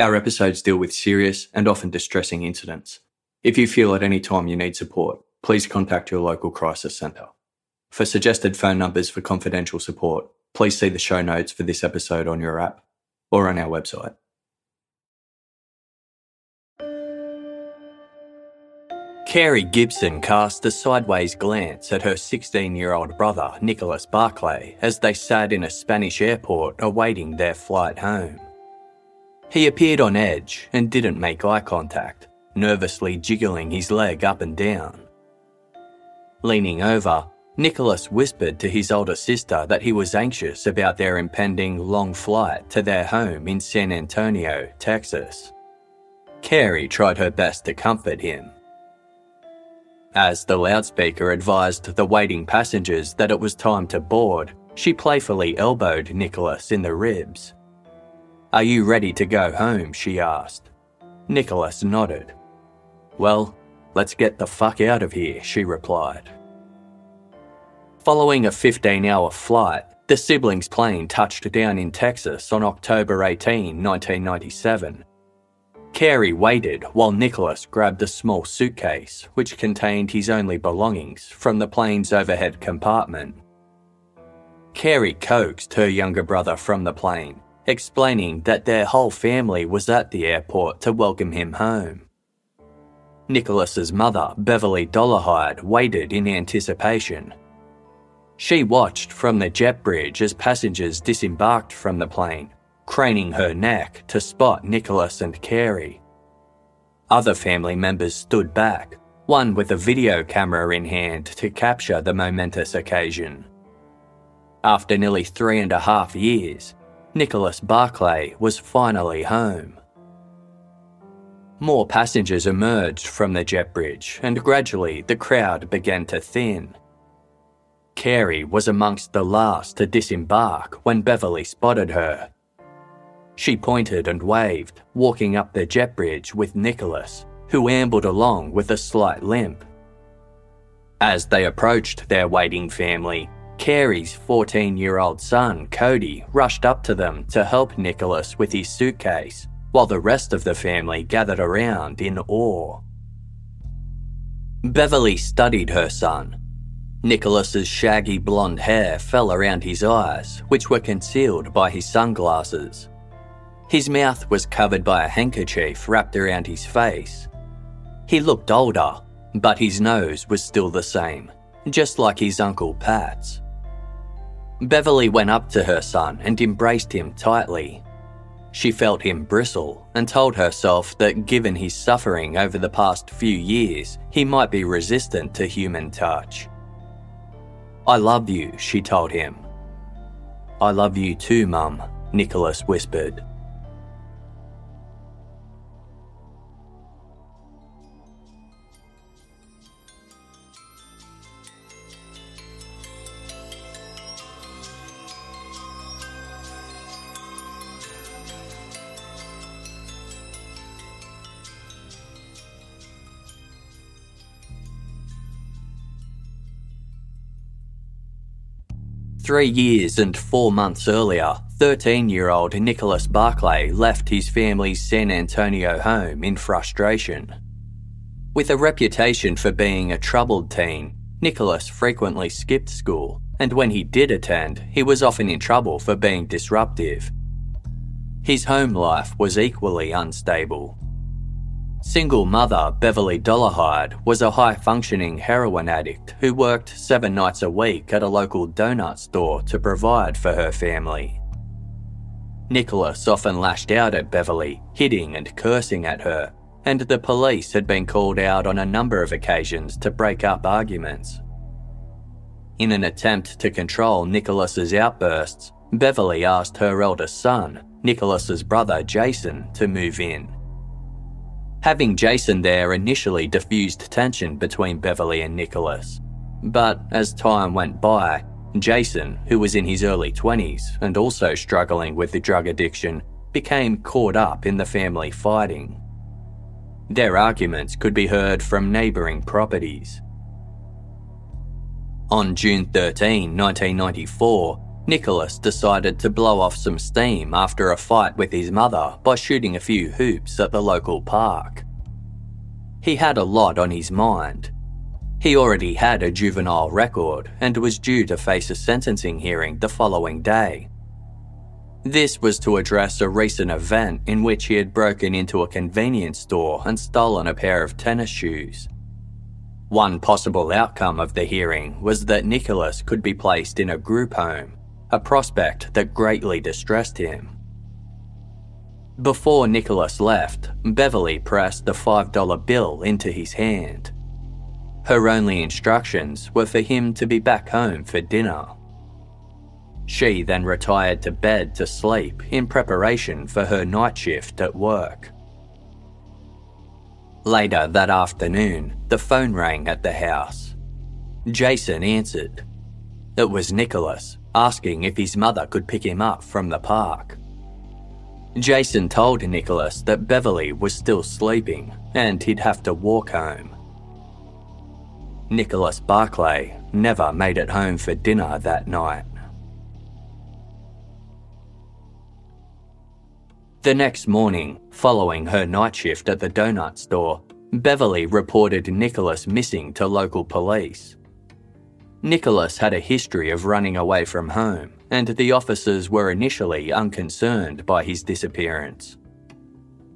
Our episodes deal with serious and often distressing incidents. If you feel at any time you need support, please contact your local crisis centre. For suggested phone numbers for confidential support, please see the show notes for this episode on your app or on our website. Carey Gibson cast a sideways glance at her 16 year old brother, Nicholas Barclay, as they sat in a Spanish airport awaiting their flight home. He appeared on edge and didn't make eye contact, nervously jiggling his leg up and down. Leaning over, Nicholas whispered to his older sister that he was anxious about their impending long flight to their home in San Antonio, Texas. Carey tried her best to comfort him. As the loudspeaker advised the waiting passengers that it was time to board, she playfully elbowed Nicholas in the ribs. Are you ready to go home? she asked. Nicholas nodded. Well, let's get the fuck out of here, she replied. Following a 15 hour flight, the siblings' plane touched down in Texas on October 18, 1997. Carey waited while Nicholas grabbed a small suitcase which contained his only belongings from the plane's overhead compartment. Carey coaxed her younger brother from the plane, explaining that their whole family was at the airport to welcome him home. Nicholas's mother, Beverly Dollarhide, waited in anticipation. She watched from the jet bridge as passengers disembarked from the plane, craning her neck to spot Nicholas and Carey. Other family members stood back, one with a video camera in hand to capture the momentous occasion. After nearly three and a half years, Nicholas Barclay was finally home. More passengers emerged from the jet bridge, and gradually the crowd began to thin. Carey was amongst the last to disembark when Beverly spotted her. She pointed and waved, walking up the jet bridge with Nicholas, who ambled along with a slight limp. As they approached their waiting family, Carey's 14 year old son, Cody, rushed up to them to help Nicholas with his suitcase while the rest of the family gathered around in awe. Beverly studied her son. Nicholas's shaggy blonde hair fell around his eyes, which were concealed by his sunglasses. His mouth was covered by a handkerchief wrapped around his face. He looked older, but his nose was still the same, just like his uncle Pat's. Beverly went up to her son and embraced him tightly, she felt him bristle and told herself that given his suffering over the past few years, he might be resistant to human touch. I love you, she told him. I love you too, Mum, Nicholas whispered. Three years and four months earlier, 13 year old Nicholas Barclay left his family's San Antonio home in frustration. With a reputation for being a troubled teen, Nicholas frequently skipped school, and when he did attend, he was often in trouble for being disruptive. His home life was equally unstable. Single mother Beverly Dollarhide was a high functioning heroin addict who worked seven nights a week at a local donut store to provide for her family. Nicholas often lashed out at Beverly, hitting and cursing at her, and the police had been called out on a number of occasions to break up arguments. In an attempt to control Nicholas's outbursts, Beverly asked her eldest son, Nicholas's brother Jason, to move in. Having Jason there initially diffused tension between Beverly and Nicholas, but as time went by, Jason, who was in his early 20s and also struggling with the drug addiction, became caught up in the family fighting. Their arguments could be heard from neighbouring properties. On June 13, 1994, Nicholas decided to blow off some steam after a fight with his mother by shooting a few hoops at the local park. He had a lot on his mind. He already had a juvenile record and was due to face a sentencing hearing the following day. This was to address a recent event in which he had broken into a convenience store and stolen a pair of tennis shoes. One possible outcome of the hearing was that Nicholas could be placed in a group home, a prospect that greatly distressed him. Before Nicholas left, Beverly pressed the $5 bill into his hand. Her only instructions were for him to be back home for dinner. She then retired to bed to sleep in preparation for her night shift at work. Later that afternoon, the phone rang at the house. Jason answered. It was Nicholas asking if his mother could pick him up from the park. Jason told Nicholas that Beverly was still sleeping and he'd have to walk home. Nicholas Barclay never made it home for dinner that night. The next morning, following her night shift at the donut store, Beverly reported Nicholas missing to local police. Nicholas had a history of running away from home, and the officers were initially unconcerned by his disappearance.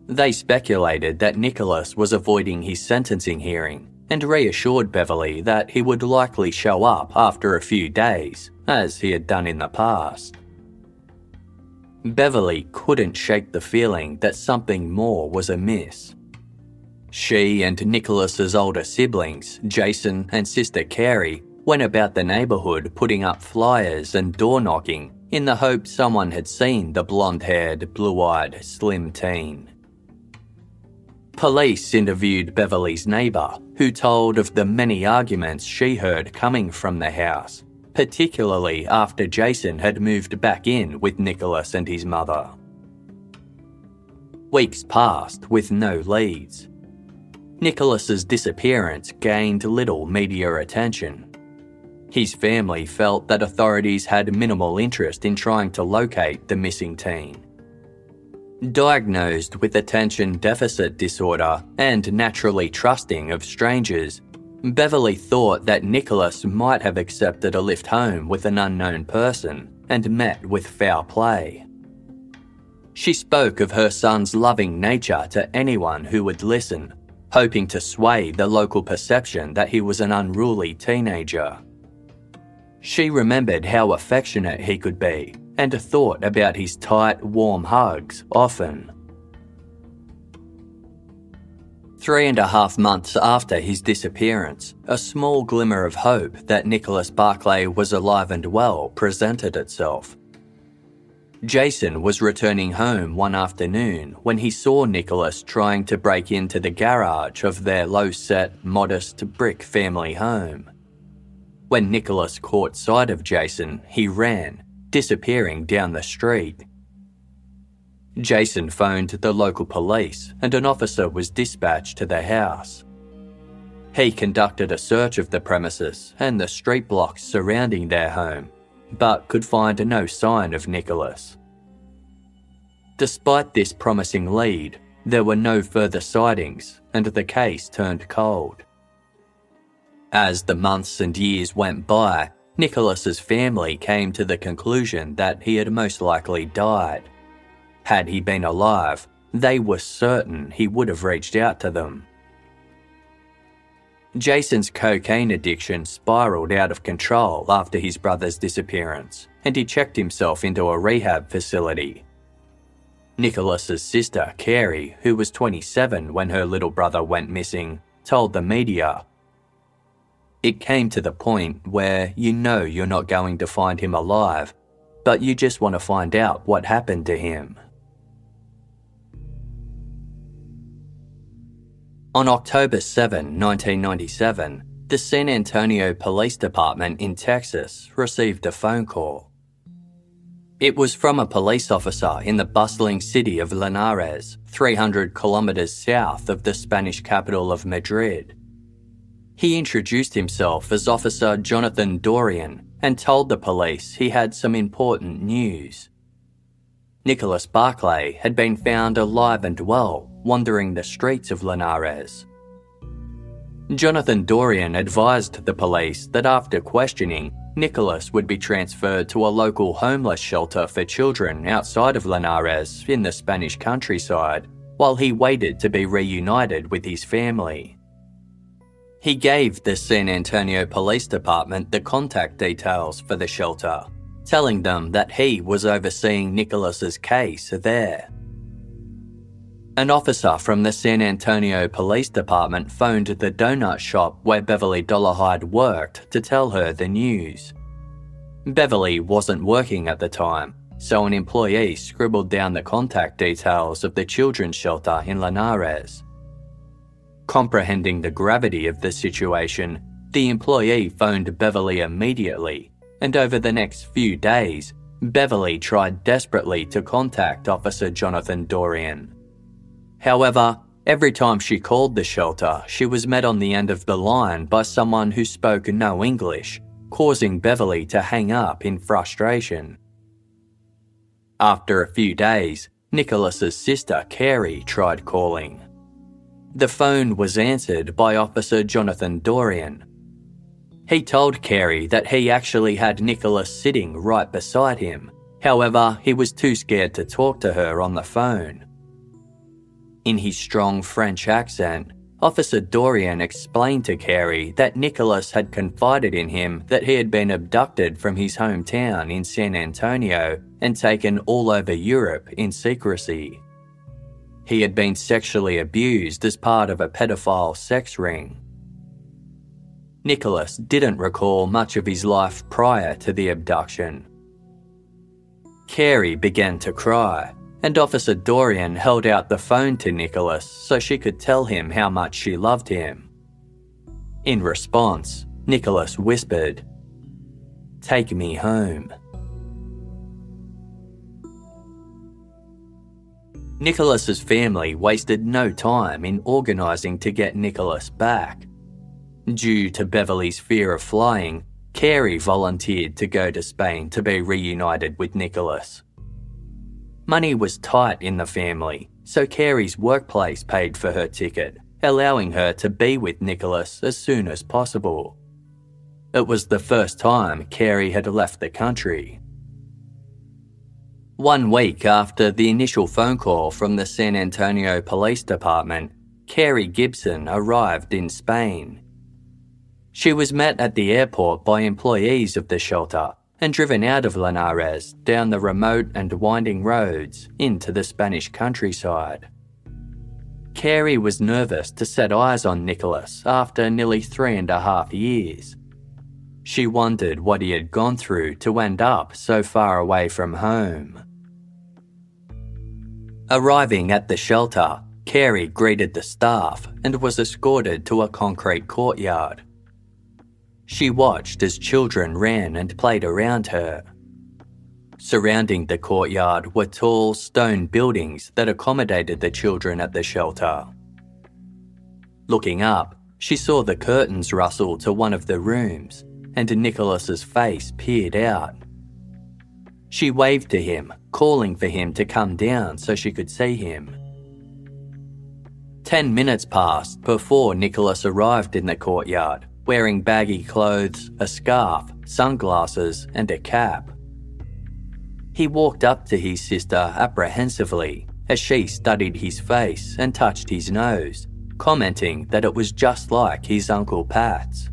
They speculated that Nicholas was avoiding his sentencing hearing and reassured Beverly that he would likely show up after a few days, as he had done in the past. Beverly couldn't shake the feeling that something more was amiss. She and Nicholas's older siblings, Jason and sister Carey, went about the neighbourhood putting up flyers and door knocking in the hope someone had seen the blonde haired, blue eyed, slim teen. Police interviewed Beverly's neighbour, who told of the many arguments she heard coming from the house particularly after Jason had moved back in with Nicholas and his mother. Weeks passed with no leads. Nicholas's disappearance gained little media attention. His family felt that authorities had minimal interest in trying to locate the missing teen. Diagnosed with attention deficit disorder and naturally trusting of strangers, Beverly thought that Nicholas might have accepted a lift home with an unknown person and met with foul play. She spoke of her son's loving nature to anyone who would listen, hoping to sway the local perception that he was an unruly teenager. She remembered how affectionate he could be and thought about his tight, warm hugs often. Three and a half months after his disappearance, a small glimmer of hope that Nicholas Barclay was alive and well presented itself. Jason was returning home one afternoon when he saw Nicholas trying to break into the garage of their low set, modest brick family home. When Nicholas caught sight of Jason, he ran, disappearing down the street. Jason phoned the local police and an officer was dispatched to the house. He conducted a search of the premises and the street blocks surrounding their home, but could find no sign of Nicholas. Despite this promising lead, there were no further sightings and the case turned cold. As the months and years went by, Nicholas's family came to the conclusion that he had most likely died. Had he been alive, they were certain he would have reached out to them. Jason's cocaine addiction spiraled out of control after his brother's disappearance, and he checked himself into a rehab facility. Nicholas's sister, Carey, who was 27 when her little brother went missing, told the media. It came to the point where you know you're not going to find him alive, but you just want to find out what happened to him. On October 7, 1997, the San Antonio Police Department in Texas received a phone call. It was from a police officer in the bustling city of Linares, 300 kilometres south of the Spanish capital of Madrid. He introduced himself as Officer Jonathan Dorian and told the police he had some important news. Nicholas Barclay had been found alive and well, wandering the streets of Linares. Jonathan Dorian advised the police that after questioning, Nicholas would be transferred to a local homeless shelter for children outside of Linares in the Spanish countryside while he waited to be reunited with his family. He gave the San Antonio Police Department the contact details for the shelter, telling them that he was overseeing Nicholas's case there. An officer from the San Antonio Police Department phoned the donut shop where Beverly Dollarhide worked to tell her the news. Beverly wasn't working at the time, so an employee scribbled down the contact details of the children's shelter in Linares. Comprehending the gravity of the situation, the employee phoned Beverly immediately, and over the next few days, Beverly tried desperately to contact Officer Jonathan Dorian. However, every time she called the shelter, she was met on the end of the line by someone who spoke no English, causing Beverly to hang up in frustration. After a few days, Nicholas's sister Carey tried calling. The phone was answered by Officer Jonathan Dorian. He told Carey that he actually had Nicholas sitting right beside him. However, he was too scared to talk to her on the phone. In his strong French accent, Officer Dorian explained to Carey that Nicholas had confided in him that he had been abducted from his hometown in San Antonio and taken all over Europe in secrecy. He had been sexually abused as part of a pedophile sex ring. Nicholas didn't recall much of his life prior to the abduction. Carey began to cry and Officer Dorian held out the phone to Nicholas so she could tell him how much she loved him. In response, Nicholas whispered, Take me home. Nicholas's family wasted no time in organising to get Nicholas back. Due to Beverly's fear of flying, Carey volunteered to go to Spain to be reunited with Nicholas. Money was tight in the family, so Carey's workplace paid for her ticket, allowing her to be with Nicholas as soon as possible. It was the first time Carey had left the country. One week after the initial phone call from the San Antonio Police Department, Carey Gibson arrived in Spain. She was met at the airport by employees of the shelter and driven out of Linares down the remote and winding roads into the Spanish countryside. Carey was nervous to set eyes on Nicholas after nearly three and a half years. She wondered what he had gone through to end up so far away from home. Arriving at the shelter, Carey greeted the staff and was escorted to a concrete courtyard she watched as children ran and played around her. Surrounding the courtyard were tall stone buildings that accommodated the children at the shelter. Looking up, she saw the curtains rustle to one of the rooms, and Nicholas's face peered out. She waved to him, calling for him to come down so she could see him. Ten minutes passed before Nicholas arrived in the courtyard, wearing baggy clothes, a scarf, sunglasses, and a cap. He walked up to his sister apprehensively as she studied his face and touched his nose, commenting that it was just like his Uncle Pat's.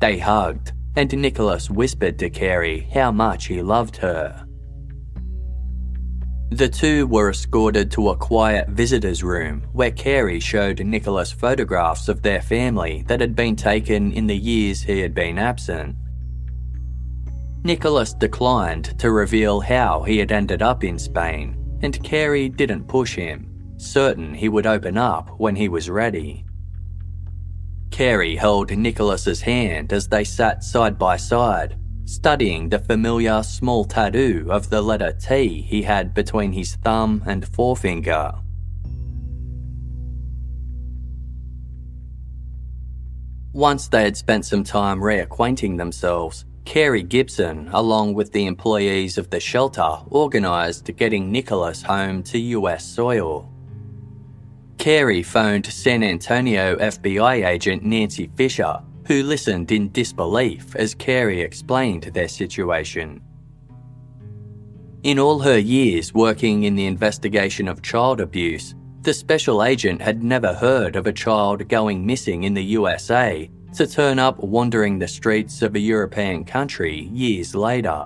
They hugged, and Nicholas whispered to Carey how much he loved her. The two were escorted to a quiet visitor's room where Carey showed Nicholas photographs of their family that had been taken in the years he had been absent. Nicholas declined to reveal how he had ended up in Spain, and Carey didn't push him, certain he would open up when he was ready. Carey held Nicholas's hand as they sat side by side, studying the familiar small tattoo of the letter T he had between his thumb and forefinger. Once they had spent some time reacquainting themselves, Carey Gibson, along with the employees of the shelter, organised getting Nicholas home to US soil. Carey phoned San Antonio FBI agent Nancy Fisher, who listened in disbelief as Carey explained their situation. In all her years working in the investigation of child abuse, the special agent had never heard of a child going missing in the USA to turn up wandering the streets of a European country years later.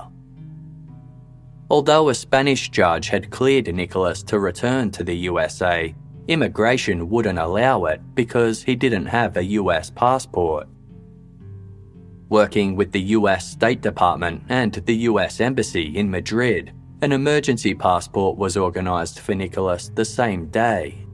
Although a Spanish judge had cleared Nicholas to return to the USA, immigration wouldn't allow it because he didn't have a US passport. Working with the US State Department and the US Embassy in Madrid, an emergency passport was organised for Nicholas the same day.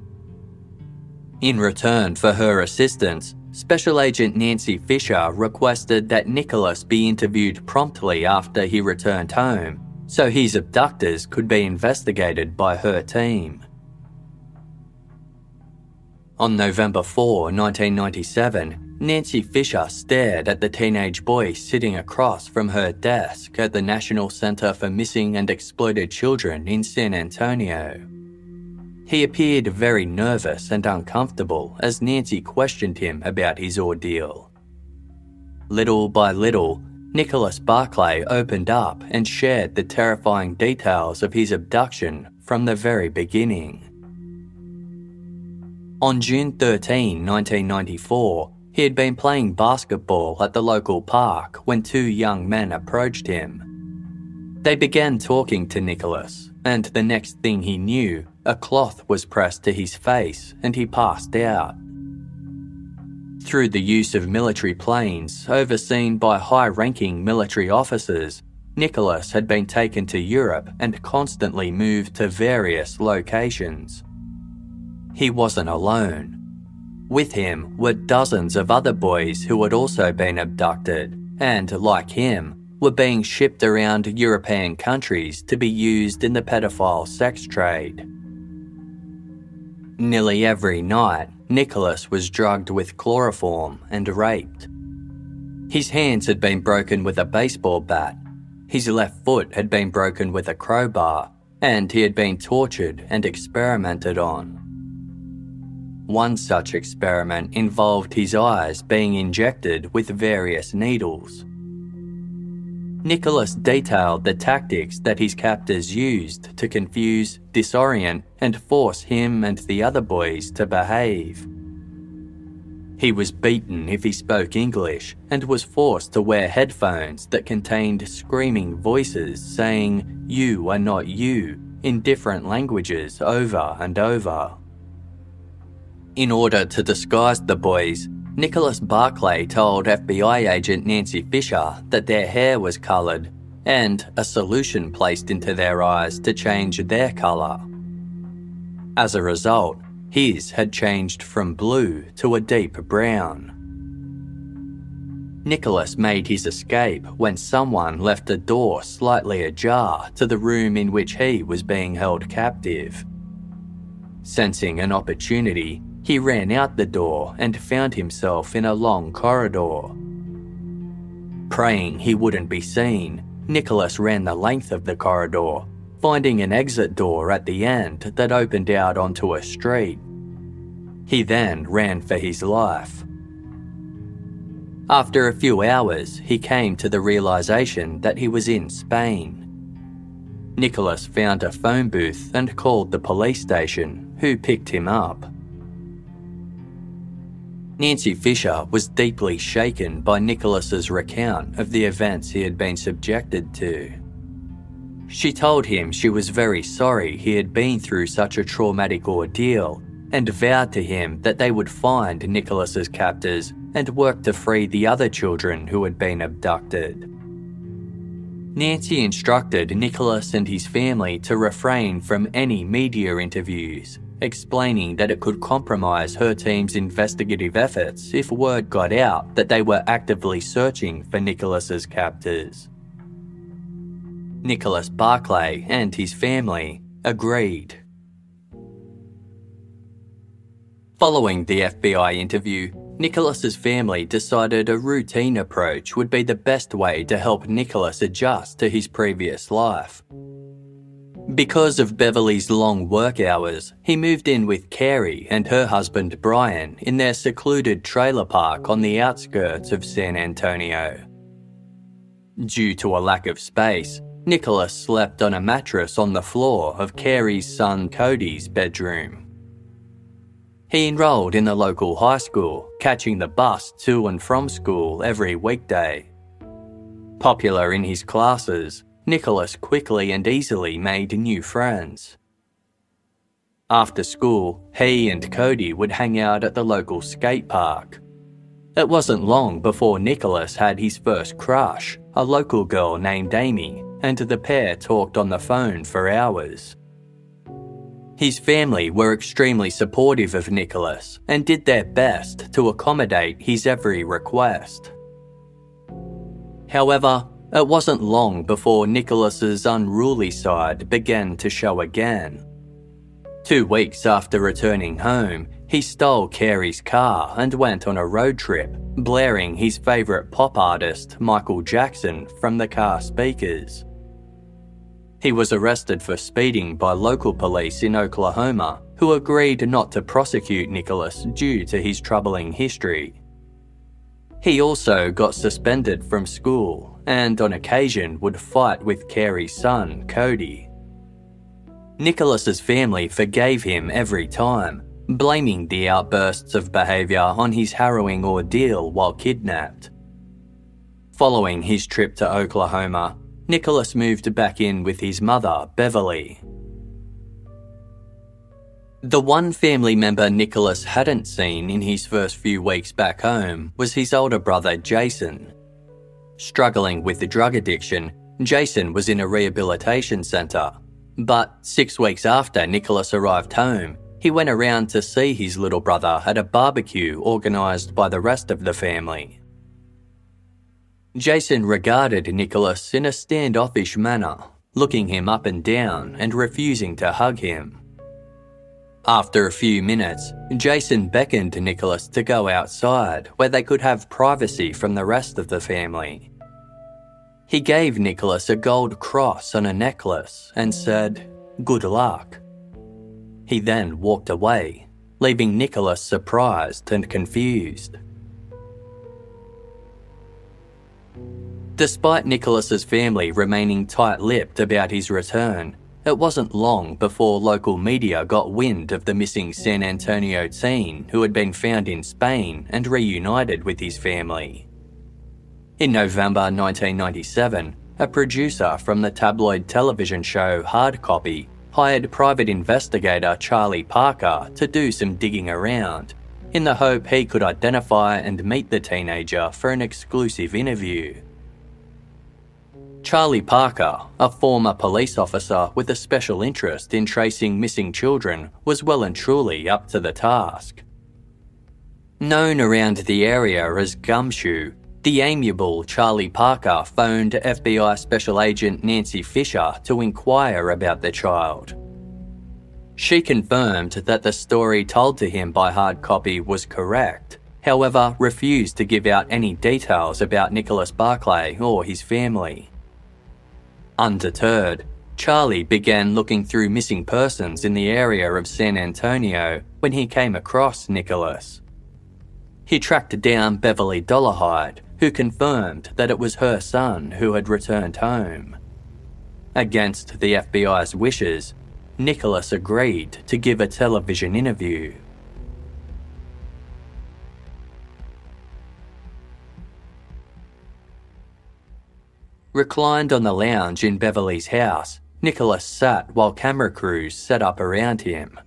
In return for her assistance, Special Agent Nancy Fisher requested that Nicholas be interviewed promptly after he returned home so his abductors could be investigated by her team. On November 4, 1997, Nancy Fisher stared at the teenage boy sitting across from her desk at the National Center for Missing and Exploited Children in San Antonio. He appeared very nervous and uncomfortable as Nancy questioned him about his ordeal. Little by little, Nicholas Barclay opened up and shared the terrifying details of his abduction from the very beginning. On June 13, 1994, he had been playing basketball at the local park when two young men approached him. They began talking to Nicholas, and the next thing he knew, a cloth was pressed to his face and he passed out. Through the use of military planes overseen by high ranking military officers, Nicholas had been taken to Europe and constantly moved to various locations. He wasn't alone. With him were dozens of other boys who had also been abducted and, like him, were being shipped around European countries to be used in the pedophile sex trade. Nearly every night, Nicholas was drugged with chloroform and raped. His hands had been broken with a baseball bat, his left foot had been broken with a crowbar, and he had been tortured and experimented on. One such experiment involved his eyes being injected with various needles. Nicholas detailed the tactics that his captors used to confuse, disorient, and force him and the other boys to behave. He was beaten if he spoke English and was forced to wear headphones that contained screaming voices saying, You are not you, in different languages over and over. In order to disguise the boys, Nicholas Barclay told FBI agent Nancy Fisher that their hair was coloured and a solution placed into their eyes to change their colour. As a result, his had changed from blue to a deep brown. Nicholas made his escape when someone left a door slightly ajar to the room in which he was being held captive. Sensing an opportunity, he ran out the door and found himself in a long corridor. Praying he wouldn't be seen, Nicholas ran the length of the corridor, finding an exit door at the end that opened out onto a street. He then ran for his life. After a few hours, he came to the realization that he was in Spain. Nicholas found a phone booth and called the police station, who picked him up. Nancy Fisher was deeply shaken by Nicholas's recount of the events he had been subjected to. She told him she was very sorry he had been through such a traumatic ordeal and vowed to him that they would find Nicholas's captors and work to free the other children who had been abducted. Nancy instructed Nicholas and his family to refrain from any media interviews, explaining that it could compromise her team's investigative efforts if word got out that they were actively searching for Nicholas's captors. Nicholas Barclay and his family agreed. Following the FBI interview, Nicholas's family decided a routine approach would be the best way to help Nicholas adjust to his previous life. Because of Beverly's long work hours, he moved in with Carey and her husband Brian in their secluded trailer park on the outskirts of San Antonio. Due to a lack of space, Nicholas slept on a mattress on the floor of Carey's son Cody's bedroom. He enrolled in the local high school, catching the bus to and from school every weekday. Popular in his classes, Nicholas quickly and easily made new friends. After school, he and Cody would hang out at the local skate park. It wasn't long before Nicholas had his first crush, a local girl named Amy, and the pair talked on the phone for hours. His family were extremely supportive of Nicholas and did their best to accommodate his every request. However, it wasn't long before Nicholas's unruly side began to show again. Two weeks after returning home, he stole Carey's car and went on a road trip, blaring his favourite pop artist, Michael Jackson, from the car speakers. He was arrested for speeding by local police in Oklahoma, who agreed not to prosecute Nicholas due to his troubling history. He also got suspended from school and on occasion would fight with Carey's son, Cody. Nicholas's family forgave him every time, blaming the outbursts of behaviour on his harrowing ordeal while kidnapped. Following his trip to Oklahoma, Nicholas moved back in with his mother, Beverly. The one family member Nicholas hadn't seen in his first few weeks back home was his older brother, Jason. Struggling with the drug addiction, Jason was in a rehabilitation centre. But six weeks after Nicholas arrived home, he went around to see his little brother at a barbecue organised by the rest of the family. Jason regarded Nicholas in a standoffish manner, looking him up and down and refusing to hug him. After a few minutes, Jason beckoned to Nicholas to go outside where they could have privacy from the rest of the family. He gave Nicholas a gold cross on a necklace and said, Good luck. He then walked away, leaving Nicholas surprised and confused. Despite Nicholas's family remaining tight-lipped about his return, it wasn't long before local media got wind of the missing San Antonio teen who had been found in Spain and reunited with his family. In November 1997, a producer from the tabloid television show Hard Copy hired private investigator Charlie Parker to do some digging around, in the hope he could identify and meet the teenager for an exclusive interview. Charlie Parker, a former police officer with a special interest in tracing missing children, was well and truly up to the task. Known around the area as Gumshoe, the amiable Charlie Parker phoned FBI Special Agent Nancy Fisher to inquire about the child. She confirmed that the story told to him by hard copy was correct, however, refused to give out any details about Nicholas Barclay or his family. Undeterred, Charlie began looking through missing persons in the area of San Antonio when he came across Nicholas. He tracked down Beverly Dollarhide, who confirmed that it was her son who had returned home. Against the FBI's wishes, Nicholas agreed to give a television interview. Reclined on the lounge in Beverly's house, Nicholas sat while camera crews set up around him.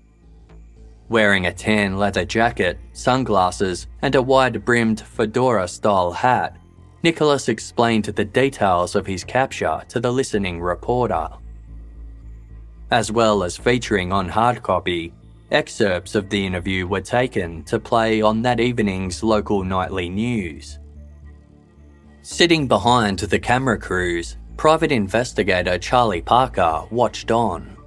Wearing a tan leather jacket, sunglasses, and a wide brimmed fedora style hat, Nicholas explained the details of his capture to the listening reporter. As well as featuring on hard copy, excerpts of the interview were taken to play on that evening's local nightly news. Sitting behind the camera crews, private investigator Charlie Parker watched on.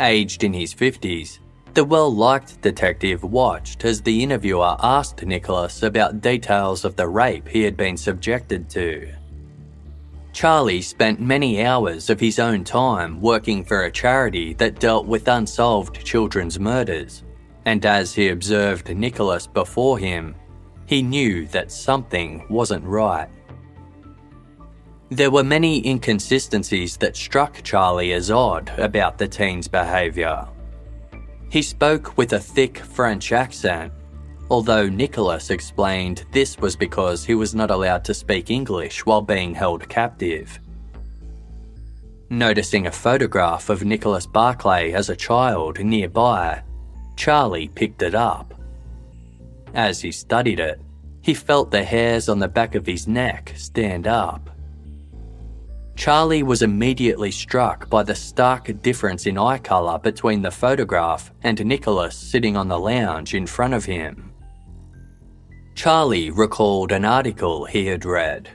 Aged in his 50s, the well liked detective watched as the interviewer asked Nicholas about details of the rape he had been subjected to. Charlie spent many hours of his own time working for a charity that dealt with unsolved children's murders, and as he observed Nicholas before him, he knew that something wasn't right. There were many inconsistencies that struck Charlie as odd about the teen's behaviour. He spoke with a thick French accent, although Nicholas explained this was because he was not allowed to speak English while being held captive. Noticing a photograph of Nicholas Barclay as a child nearby, Charlie picked it up. As he studied it, he felt the hairs on the back of his neck stand up. Charlie was immediately struck by the stark difference in eye colour between the photograph and Nicholas sitting on the lounge in front of him. Charlie recalled an article he had read.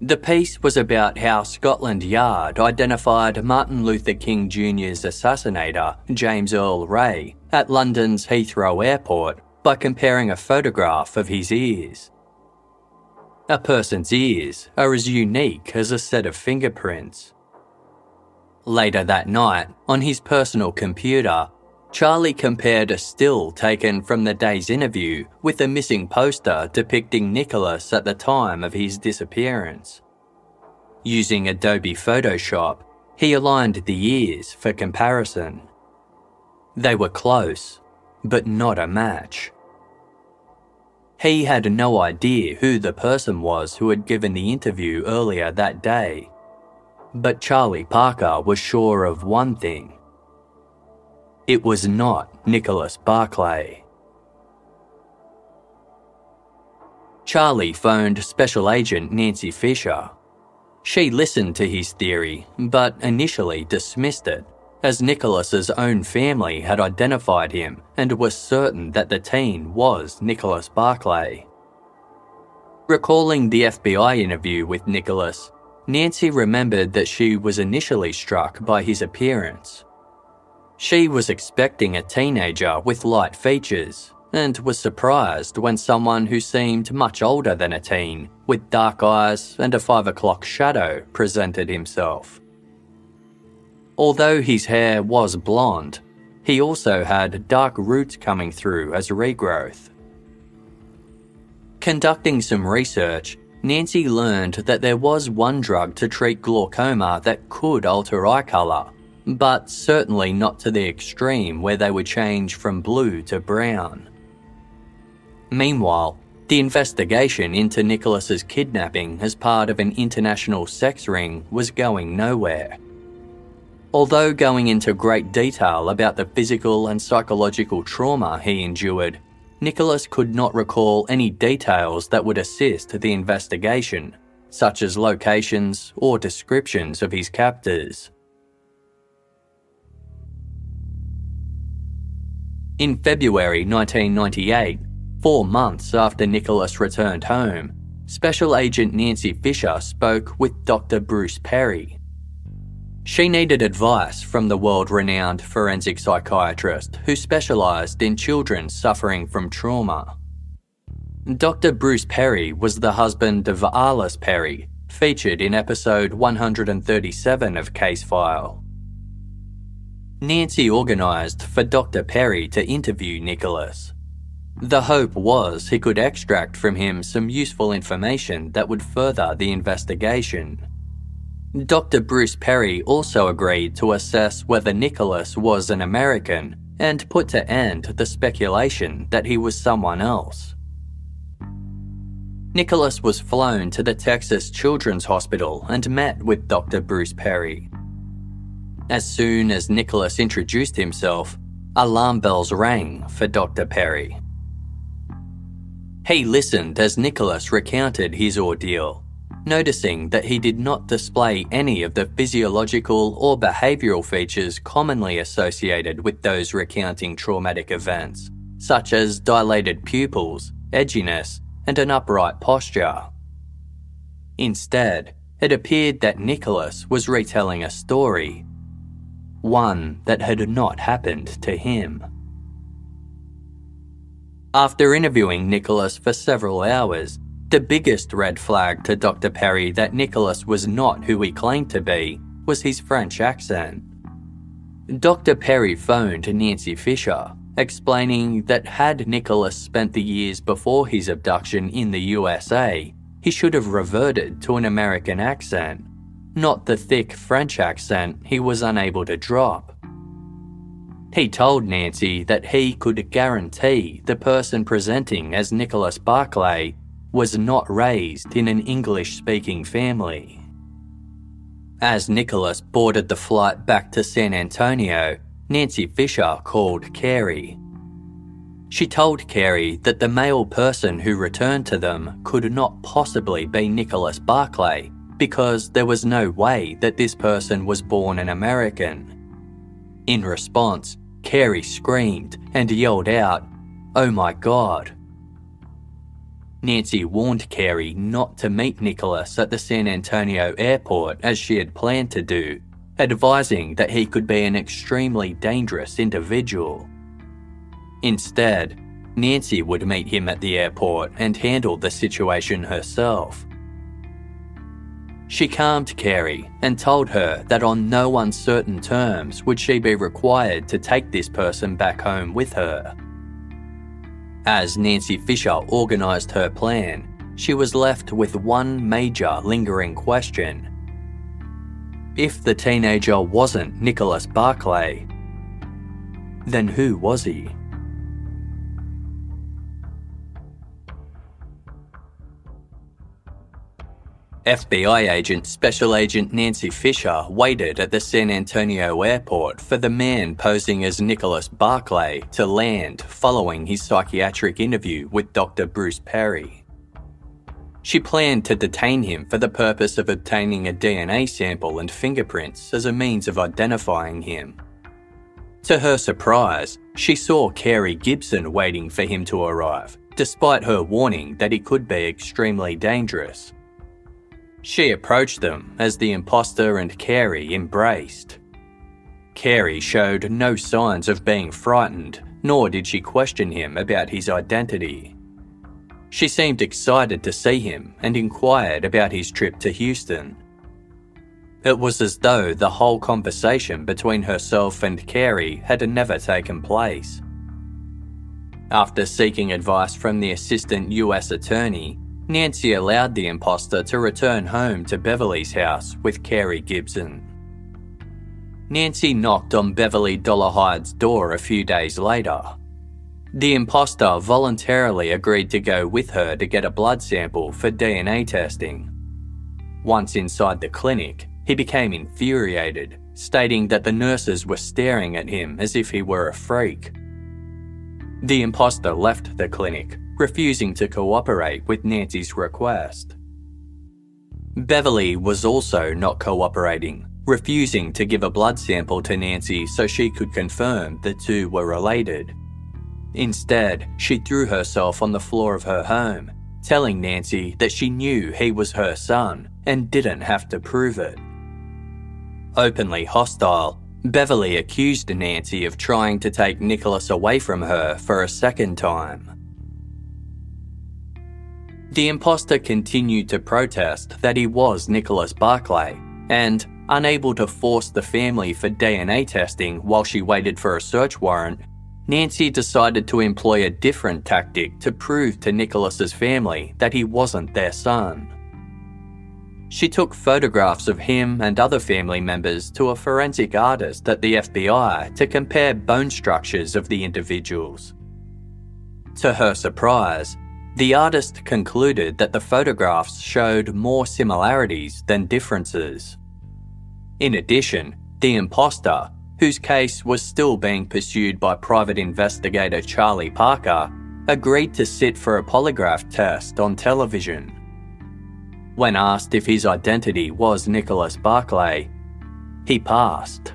The piece was about how Scotland Yard identified Martin Luther King Jr.'s assassinator, James Earl Ray, at London's Heathrow Airport by comparing a photograph of his ears. A person's ears are as unique as a set of fingerprints. Later that night, on his personal computer, Charlie compared a still taken from the day's interview with a missing poster depicting Nicholas at the time of his disappearance. Using Adobe Photoshop, he aligned the ears for comparison. They were close, but not a match. He had no idea who the person was who had given the interview earlier that day. But Charlie Parker was sure of one thing. It was not Nicholas Barclay. Charlie phoned Special Agent Nancy Fisher. She listened to his theory, but initially dismissed it as Nicholas's own family had identified him and were certain that the teen was Nicholas Barclay. Recalling the FBI interview with Nicholas, Nancy remembered that she was initially struck by his appearance. She was expecting a teenager with light features and was surprised when someone who seemed much older than a teen, with dark eyes and a five o'clock shadow, presented himself. Although his hair was blonde, he also had dark roots coming through as regrowth. Conducting some research, Nancy learned that there was one drug to treat glaucoma that could alter eye colour, but certainly not to the extreme where they would change from blue to brown. Meanwhile, the investigation into Nicholas's kidnapping as part of an international sex ring was going nowhere. Although going into great detail about the physical and psychological trauma he endured, Nicholas could not recall any details that would assist the investigation, such as locations or descriptions of his captors. In February 1998, four months after Nicholas returned home, Special Agent Nancy Fisher spoke with Dr. Bruce Perry, she needed advice from the world renowned forensic psychiatrist who specialised in children suffering from trauma. Dr. Bruce Perry was the husband of Alice Perry, featured in episode 137 of Case File. Nancy organised for Dr. Perry to interview Nicholas. The hope was he could extract from him some useful information that would further the investigation. Dr. Bruce Perry also agreed to assess whether Nicholas was an American and put to end the speculation that he was someone else. Nicholas was flown to the Texas Children's Hospital and met with Dr. Bruce Perry. As soon as Nicholas introduced himself, alarm bells rang for Dr. Perry. He listened as Nicholas recounted his ordeal, noticing that he did not display any of the physiological or behavioural features commonly associated with those recounting traumatic events, such as dilated pupils, edginess, and an upright posture. Instead, it appeared that Nicholas was retelling a story, one that had not happened to him. After interviewing Nicholas for several hours, the biggest red flag to Dr. Perry that Nicholas was not who he claimed to be was his French accent. Dr. Perry phoned Nancy Fisher, explaining that had Nicholas spent the years before his abduction in the USA, he should have reverted to an American accent, not the thick French accent he was unable to drop. He told Nancy that he could guarantee the person presenting as Nicholas Barclay was not raised in an English speaking family. As Nicholas boarded the flight back to San Antonio, Nancy Fisher called Carey. She told Carey that the male person who returned to them could not possibly be Nicholas Barclay because there was no way that this person was born an American. In response, Carey screamed and yelled out, Oh my god. Nancy warned Carey not to meet Nicholas at the San Antonio airport as she had planned to do advising that he could be an extremely dangerous individual. Instead, Nancy would meet him at the airport and handle the situation herself. She calmed Carey and told her that on no uncertain terms would she be required to take this person back home with her. As Nancy Fisher organised her plan, she was left with one major lingering question if the teenager wasn't Nicholas Barclay, then who was he? FBI agent Special Agent Nancy Fisher waited at the San Antonio airport for the man posing as Nicholas Barclay to land following his psychiatric interview with Dr. Bruce Perry. She planned to detain him for the purpose of obtaining a DNA sample and fingerprints as a means of identifying him. To her surprise, she saw Carey Gibson waiting for him to arrive, despite her warning that he could be extremely dangerous. She approached them as the imposter and Carey embraced. Carey showed no signs of being frightened, nor did she question him about his identity. She seemed excited to see him and inquired about his trip to Houston. It was as though the whole conversation between herself and Carey had never taken place. After seeking advice from the assistant US attorney, Nancy allowed the imposter to return home to Beverly's house with Carey Gibson. Nancy knocked on Beverly Dollarhide's door a few days later the imposter voluntarily agreed to go with her to get a blood sample for DNA testing. Once inside the clinic, he became infuriated, stating that the nurses were staring at him as if he were a freak. The imposter left the clinic, refusing to cooperate with Nancy's request. Beverly was also not cooperating, refusing to give a blood sample to Nancy so she could confirm the two were related. Instead, she threw herself on the floor of her home, telling Nancy that she knew he was her son and didn't have to prove it. Openly hostile, Beverly accused Nancy of trying to take Nicholas away from her for a second time. The imposter continued to protest that he was Nicholas Barclay and, unable to force the family for DNA testing while she waited for a search warrant, Nancy decided to employ a different tactic to prove to Nicholas's family that he wasn't their son. She took photographs of him and other family members to a forensic artist at the FBI to compare bone structures of the individuals. To her surprise, the artist concluded that the photographs showed more similarities than differences. In addition, the imposter, whose case was still being pursued by private investigator Charlie Parker, agreed to sit for a polygraph test on television. When asked if his identity was Nicholas Barclay, he passed.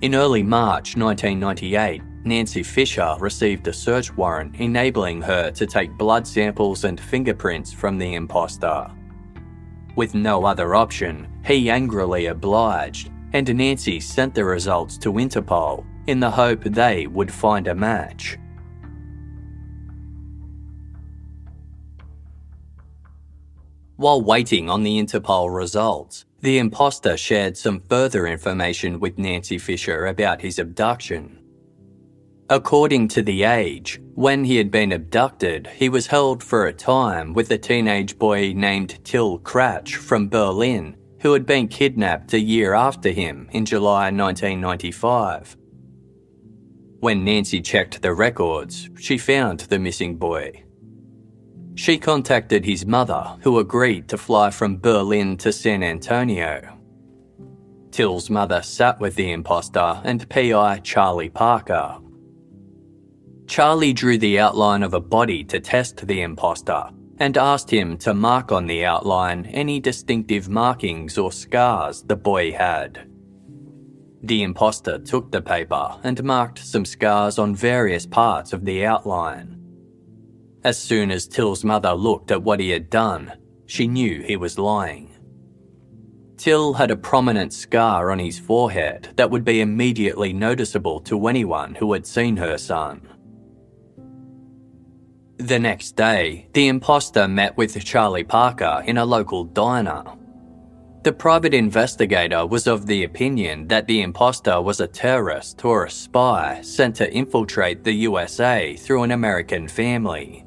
In early March 1998, Nancy Fisher received a search warrant enabling her to take blood samples and fingerprints from the imposter. With no other option, he angrily obliged, and Nancy sent the results to Interpol in the hope they would find a match. While waiting on the Interpol results, the imposter shared some further information with Nancy Fisher about his abduction. According to The Age, when he had been abducted, he was held for a time with a teenage boy named Till Kratch from Berlin, who had been kidnapped a year after him in July 1995. When Nancy checked the records, she found the missing boy. She contacted his mother, who agreed to fly from Berlin to San Antonio. Till's mother sat with the imposter and PI Charlie Parker, Charlie drew the outline of a body to test the imposter and asked him to mark on the outline any distinctive markings or scars the boy had. The imposter took the paper and marked some scars on various parts of the outline. As soon as Till's mother looked at what he had done, she knew he was lying. Till had a prominent scar on his forehead that would be immediately noticeable to anyone who had seen her son. The next day, the imposter met with Charlie Parker in a local diner. The private investigator was of the opinion that the imposter was a terrorist or a spy sent to infiltrate the USA through an American family.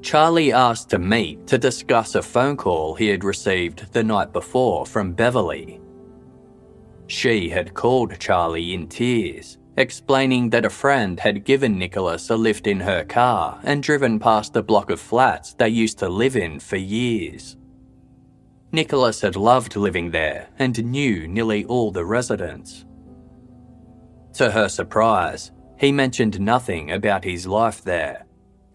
Charlie asked to meet to discuss a phone call he had received the night before from Beverly. She had called Charlie in tears explaining that a friend had given Nicholas a lift in her car and driven past the block of flats they used to live in for years. Nicholas had loved living there and knew nearly all the residents. To her surprise, he mentioned nothing about his life there,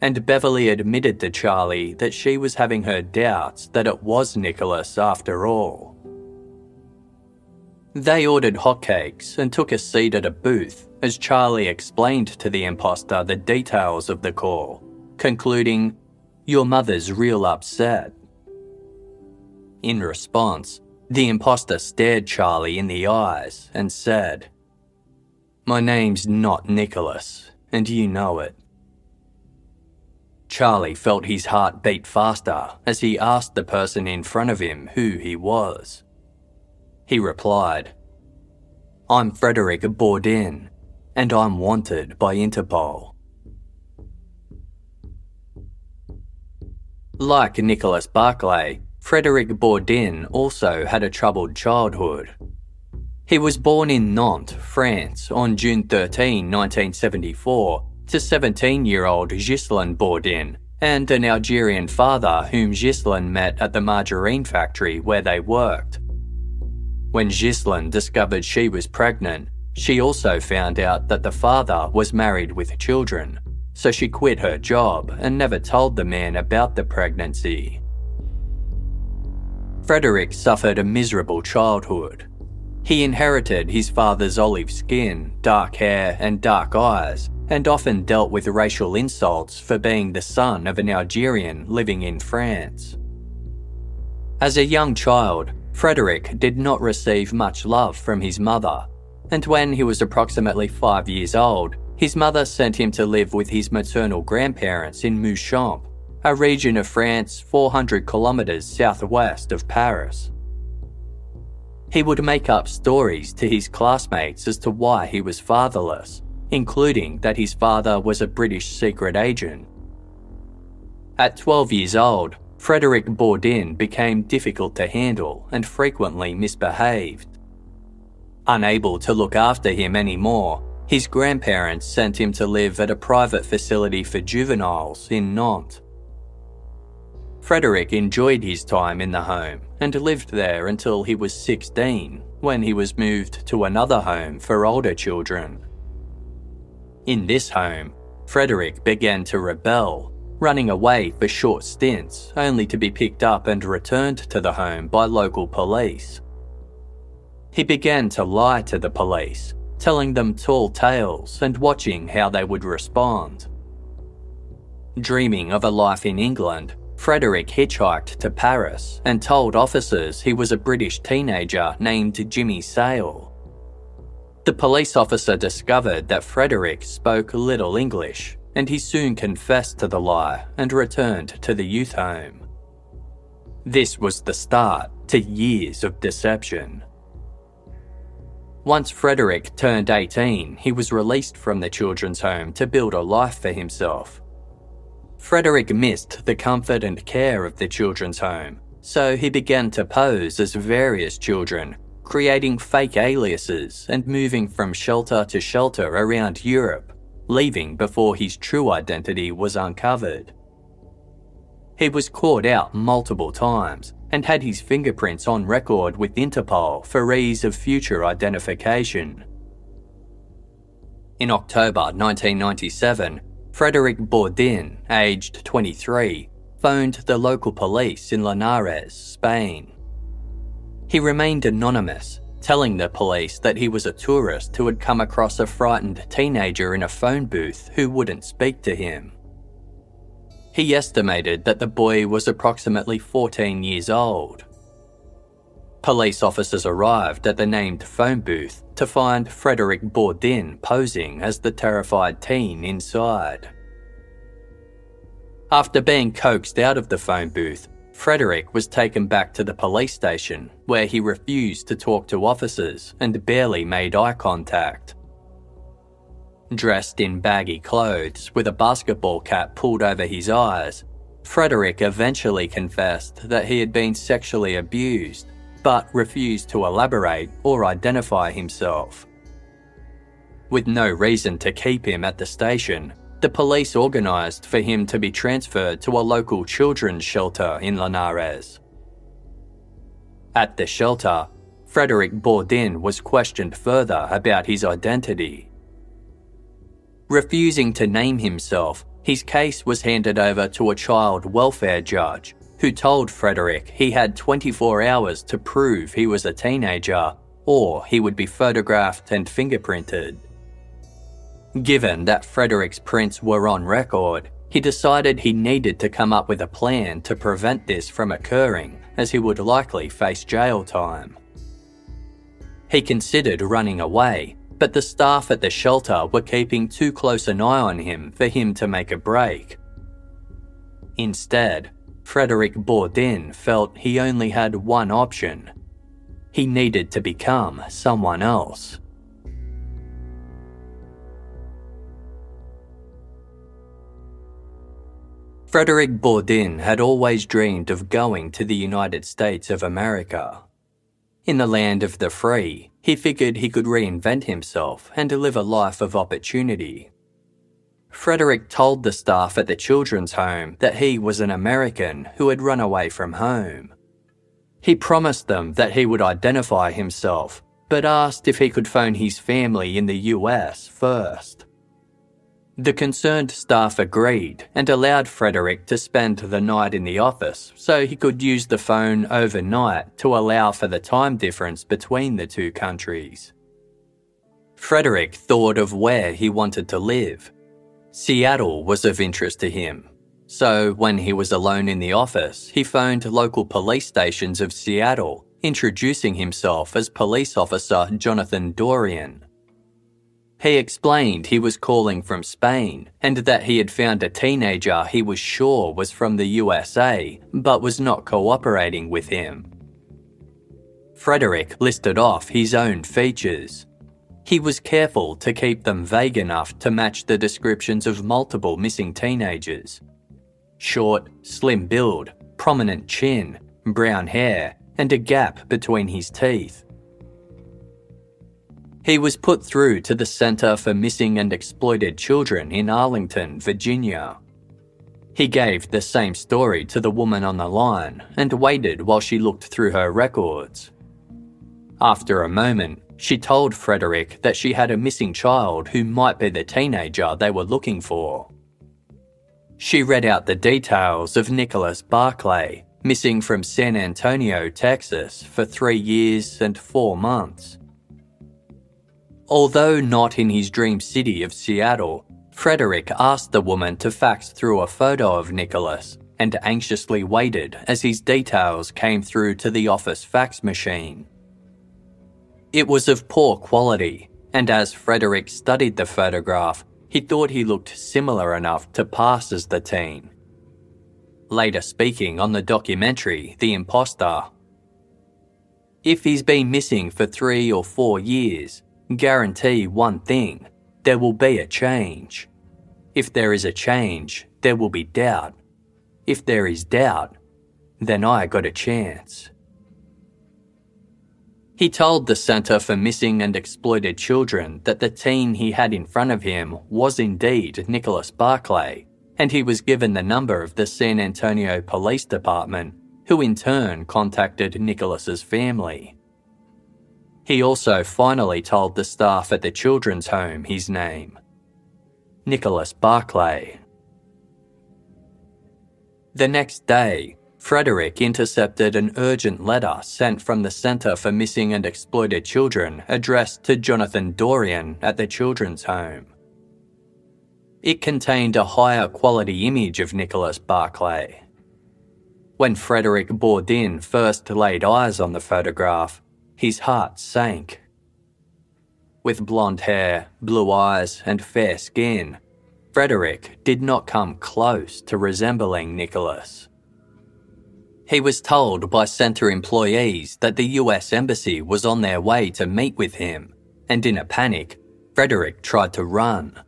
and Beverly admitted to Charlie that she was having her doubts that it was Nicholas after all. They ordered hotcakes and took a seat at a booth as Charlie explained to the imposter the details of the call, concluding, Your mother's real upset. In response, the imposter stared Charlie in the eyes and said, My name's not Nicholas, and you know it. Charlie felt his heart beat faster as he asked the person in front of him who he was. He replied, I'm Frederick Bourdin, and I'm wanted by Interpol. Like Nicholas Barclay, Frederick Bourdin also had a troubled childhood. He was born in Nantes, France on June 13, 1974, to 17 year old Ghislaine Bourdin and an Algerian father whom Ghislaine met at the margarine factory where they worked. When Ghislaine discovered she was pregnant, she also found out that the father was married with children, so she quit her job and never told the man about the pregnancy. Frederick suffered a miserable childhood. He inherited his father's olive skin, dark hair, and dark eyes, and often dealt with racial insults for being the son of an Algerian living in France. As a young child, Frederick did not receive much love from his mother, and when he was approximately five years old, his mother sent him to live with his maternal grandparents in Mouchamps, a region of France 400 kilometres southwest of Paris. He would make up stories to his classmates as to why he was fatherless, including that his father was a British secret agent. At 12 years old, Frederick Bourdin became difficult to handle and frequently misbehaved. Unable to look after him anymore, his grandparents sent him to live at a private facility for juveniles in Nantes. Frederick enjoyed his time in the home and lived there until he was 16, when he was moved to another home for older children. In this home, Frederick began to rebel, running away for short stints only to be picked up and returned to the home by local police. He began to lie to the police, telling them tall tales and watching how they would respond. Dreaming of a life in England, Frederick hitchhiked to Paris and told officers he was a British teenager named Jimmy Sale. The police officer discovered that Frederick spoke little English, and he soon confessed to the lie and returned to the youth home. This was the start to years of deception. Once Frederick turned 18, he was released from the children's home to build a life for himself. Frederick missed the comfort and care of the children's home, so he began to pose as various children, creating fake aliases and moving from shelter to shelter around Europe, leaving before his true identity was uncovered. He was caught out multiple times and had his fingerprints on record with Interpol for ease of future identification. In October 1997, Frederick Bourdin, aged 23, phoned the local police in Linares, Spain. He remained anonymous, telling the police that he was a tourist who had come across a frightened teenager in a phone booth who wouldn't speak to him. He estimated that the boy was approximately 14 years old. Police officers arrived at the named phone booth to find Frederick Bourdin posing as the terrified teen inside. After being coaxed out of the phone booth, Frederick was taken back to the police station where he refused to talk to officers and barely made eye contact. Dressed in baggy clothes with a basketball cap pulled over his eyes, Frederick eventually confessed that he had been sexually abused but refused to elaborate or identify himself. With no reason to keep him at the station, the police organised for him to be transferred to a local children's shelter in Linares. At the shelter, Frederick Bourdin was questioned further about his identity. Refusing to name himself, his case was handed over to a child welfare judge who told Frederick he had 24 hours to prove he was a teenager or he would be photographed and fingerprinted. Given that Frederick's prints were on record, he decided he needed to come up with a plan to prevent this from occurring, as he would likely face jail time. He considered running away, but the staff at the shelter were keeping too close an eye on him for him to make a break. Instead, Frederick Bourdin felt he only had one option. He needed to become someone else. Frederick Bourdin had always dreamed of going to the United States of America. In the land of the free, he figured he could reinvent himself and live a life of opportunity. Frederick told the staff at the children's home that he was an American who had run away from home. He promised them that he would identify himself, but asked if he could phone his family in the US first. The concerned staff agreed and allowed Frederick to spend the night in the office so he could use the phone overnight to allow for the time difference between the two countries. Frederick thought of where he wanted to live Seattle was of interest to him. So, when he was alone in the office, he phoned local police stations of Seattle, introducing himself as police officer Jonathan Dorian. He explained he was calling from Spain and that he had found a teenager he was sure was from the USA but was not cooperating with him. Frederick listed off his own features he was careful to keep them vague enough to match the descriptions of multiple missing teenagers. Short, slim build, prominent chin, brown hair, and a gap between his teeth. He was put through to the Center for Missing and Exploited Children in Arlington, Virginia. He gave the same story to the woman on the line and waited while she looked through her records. After a moment, she told Frederick that she had a missing child who might be the teenager they were looking for. She read out the details of Nicholas Barclay, missing from San Antonio, Texas, for three years and four months. Although not in his dream city of Seattle, Frederick asked the woman to fax through a photo of Nicholas and anxiously waited as his details came through to the office fax machine. It was of poor quality, and as Frederick studied the photograph, he thought he looked similar enough to pass as the teen. Later speaking on the documentary The Imposter, if he's been missing for three or four years, guarantee one thing there will be a change. If there is a change, there will be doubt. If there is doubt, then I got a chance. He told the Center for Missing and Exploited Children that the teen he had in front of him was indeed Nicholas Barclay, and he was given the number of the San Antonio Police Department, who in turn contacted Nicholas's family. He also finally told the staff at the children's home his name Nicholas Barclay. The next day, Frederick intercepted an urgent letter sent from the Centre for Missing and Exploited Children addressed to Jonathan Dorian at the children's home. It contained a higher quality image of Nicholas Barclay. When Frederick Bourdin first laid eyes on the photograph, his heart sank. With blonde hair, blue eyes, and fair skin, Frederick did not come close to resembling Nicholas. He was told by centre employees that the US Embassy was on their way to meet with him, and in a panic, Frederick tried to run.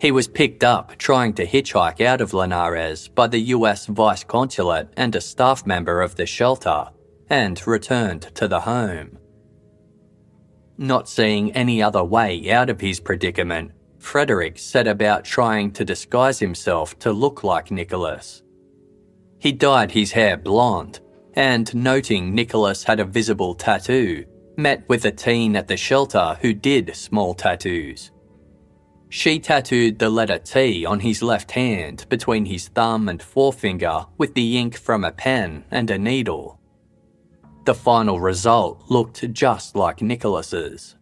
He was picked up trying to hitchhike out of Linares by the US Vice Consulate and a staff member of the shelter and returned to the home. Not seeing any other way out of his predicament, Frederick set about trying to disguise himself to look like Nicholas. He dyed his hair blonde, and noting Nicholas had a visible tattoo, met with a teen at the shelter who did small tattoos. She tattooed the letter T on his left hand between his thumb and forefinger with the ink from a pen and a needle. The final result looked just like Nicholas's.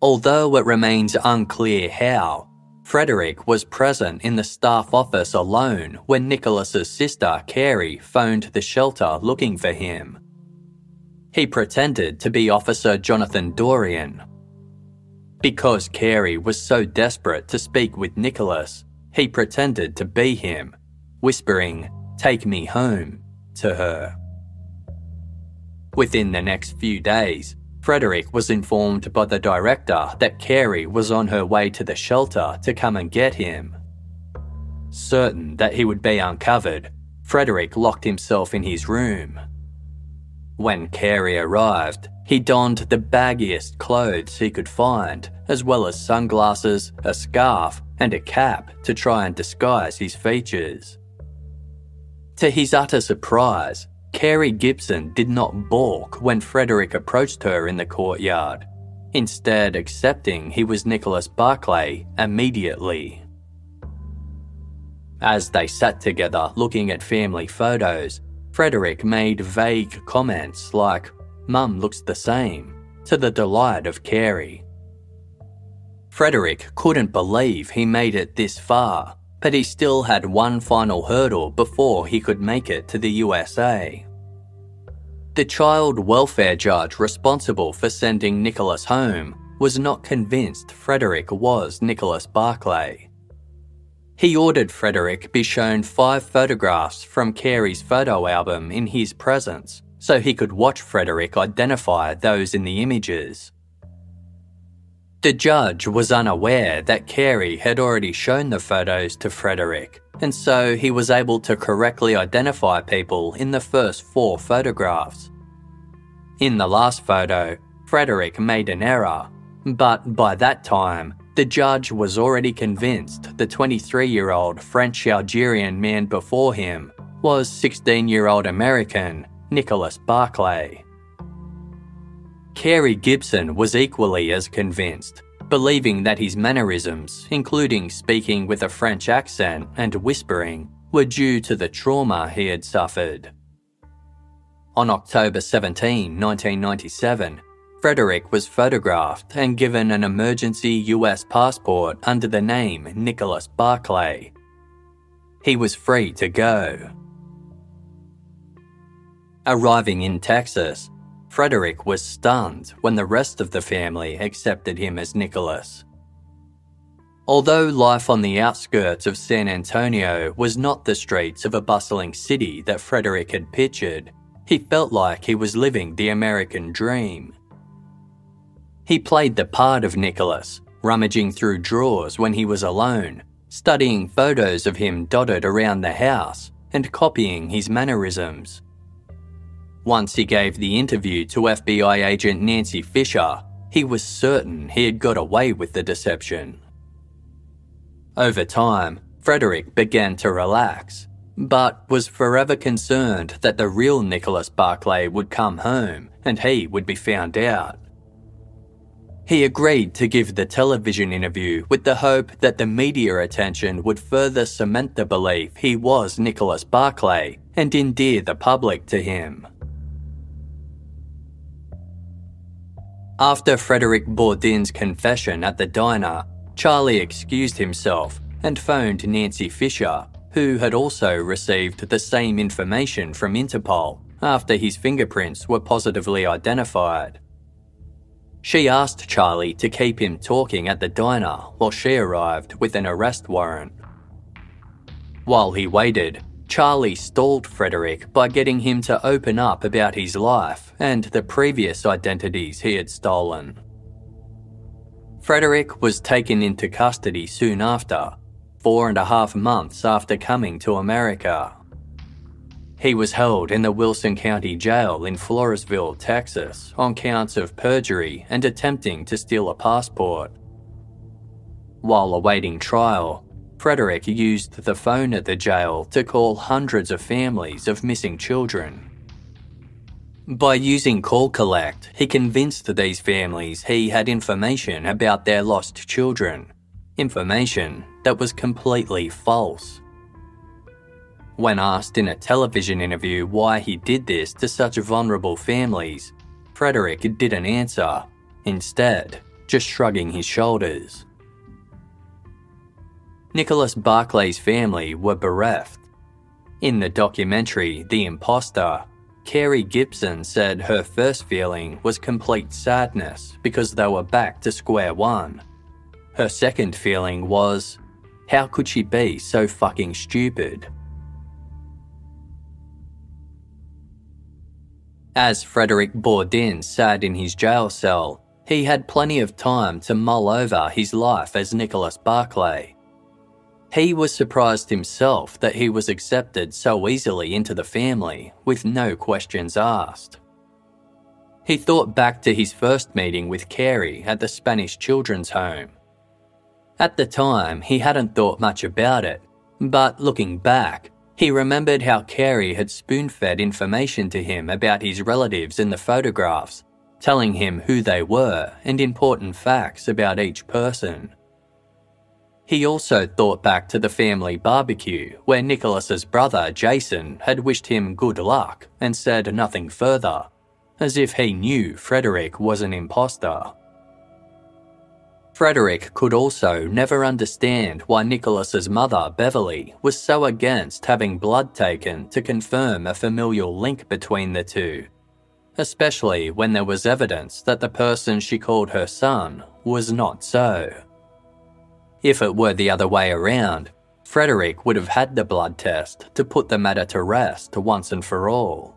Although it remains unclear how, Frederick was present in the staff office alone when Nicholas's sister Carey phoned the shelter looking for him. He pretended to be Officer Jonathan Dorian. Because Carey was so desperate to speak with Nicholas, he pretended to be him, whispering, Take me home, to her. Within the next few days, Frederick was informed by the director that Carey was on her way to the shelter to come and get him. Certain that he would be uncovered, Frederick locked himself in his room. When Carey arrived, he donned the baggiest clothes he could find, as well as sunglasses, a scarf, and a cap to try and disguise his features. To his utter surprise, Carey Gibson did not balk when Frederick approached her in the courtyard, instead, accepting he was Nicholas Barclay immediately. As they sat together looking at family photos, Frederick made vague comments like, Mum looks the same, to the delight of Carey. Frederick couldn't believe he made it this far but he still had one final hurdle before he could make it to the USA. The child welfare judge responsible for sending Nicholas home was not convinced Frederick was Nicholas Barclay. He ordered Frederick be shown five photographs from Carey's photo album in his presence so he could watch Frederick identify those in the images. The judge was unaware that Carey had already shown the photos to Frederick, and so he was able to correctly identify people in the first four photographs. In the last photo, Frederick made an error, but by that time, the judge was already convinced the 23 year old French Algerian man before him was 16 year old American Nicholas Barclay. Carey Gibson was equally as convinced, believing that his mannerisms, including speaking with a French accent and whispering, were due to the trauma he had suffered. On October 17, 1997, Frederick was photographed and given an emergency US passport under the name Nicholas Barclay. He was free to go. Arriving in Texas, Frederick was stunned when the rest of the family accepted him as Nicholas. Although life on the outskirts of San Antonio was not the streets of a bustling city that Frederick had pictured, he felt like he was living the American dream. He played the part of Nicholas, rummaging through drawers when he was alone, studying photos of him dotted around the house, and copying his mannerisms. Once he gave the interview to FBI agent Nancy Fisher, he was certain he had got away with the deception. Over time, Frederick began to relax, but was forever concerned that the real Nicholas Barclay would come home and he would be found out. He agreed to give the television interview with the hope that the media attention would further cement the belief he was Nicholas Barclay and endear the public to him. After Frederick Bourdin's confession at the diner, Charlie excused himself and phoned Nancy Fisher, who had also received the same information from Interpol after his fingerprints were positively identified. She asked Charlie to keep him talking at the diner while she arrived with an arrest warrant. While he waited, Charlie stalled Frederick by getting him to open up about his life and the previous identities he had stolen. Frederick was taken into custody soon after, four and a half months after coming to America. He was held in the Wilson County Jail in Floresville, Texas, on counts of perjury and attempting to steal a passport. While awaiting trial, Frederick used the phone at the jail to call hundreds of families of missing children. By using Call Collect, he convinced these families he had information about their lost children, information that was completely false. When asked in a television interview why he did this to such vulnerable families, Frederick didn't answer, instead, just shrugging his shoulders. Nicholas Barclay's family were bereft. In the documentary The Imposter, Carey Gibson said her first feeling was complete sadness because they were back to square one. Her second feeling was, how could she be so fucking stupid? As Frederick Bourdin sat in his jail cell, he had plenty of time to mull over his life as Nicholas Barclay. He was surprised himself that he was accepted so easily into the family with no questions asked. He thought back to his first meeting with Carey at the Spanish Children's Home. At the time, he hadn't thought much about it, but looking back, he remembered how Carey had spoon fed information to him about his relatives in the photographs, telling him who they were and important facts about each person. He also thought back to the family barbecue where Nicholas's brother Jason had wished him good luck and said nothing further, as if he knew Frederick was an impostor. Frederick could also never understand why Nicholas's mother, Beverly, was so against having blood taken to confirm a familial link between the two, especially when there was evidence that the person she called her son was not so. If it were the other way around, Frederick would have had the blood test to put the matter to rest once and for all.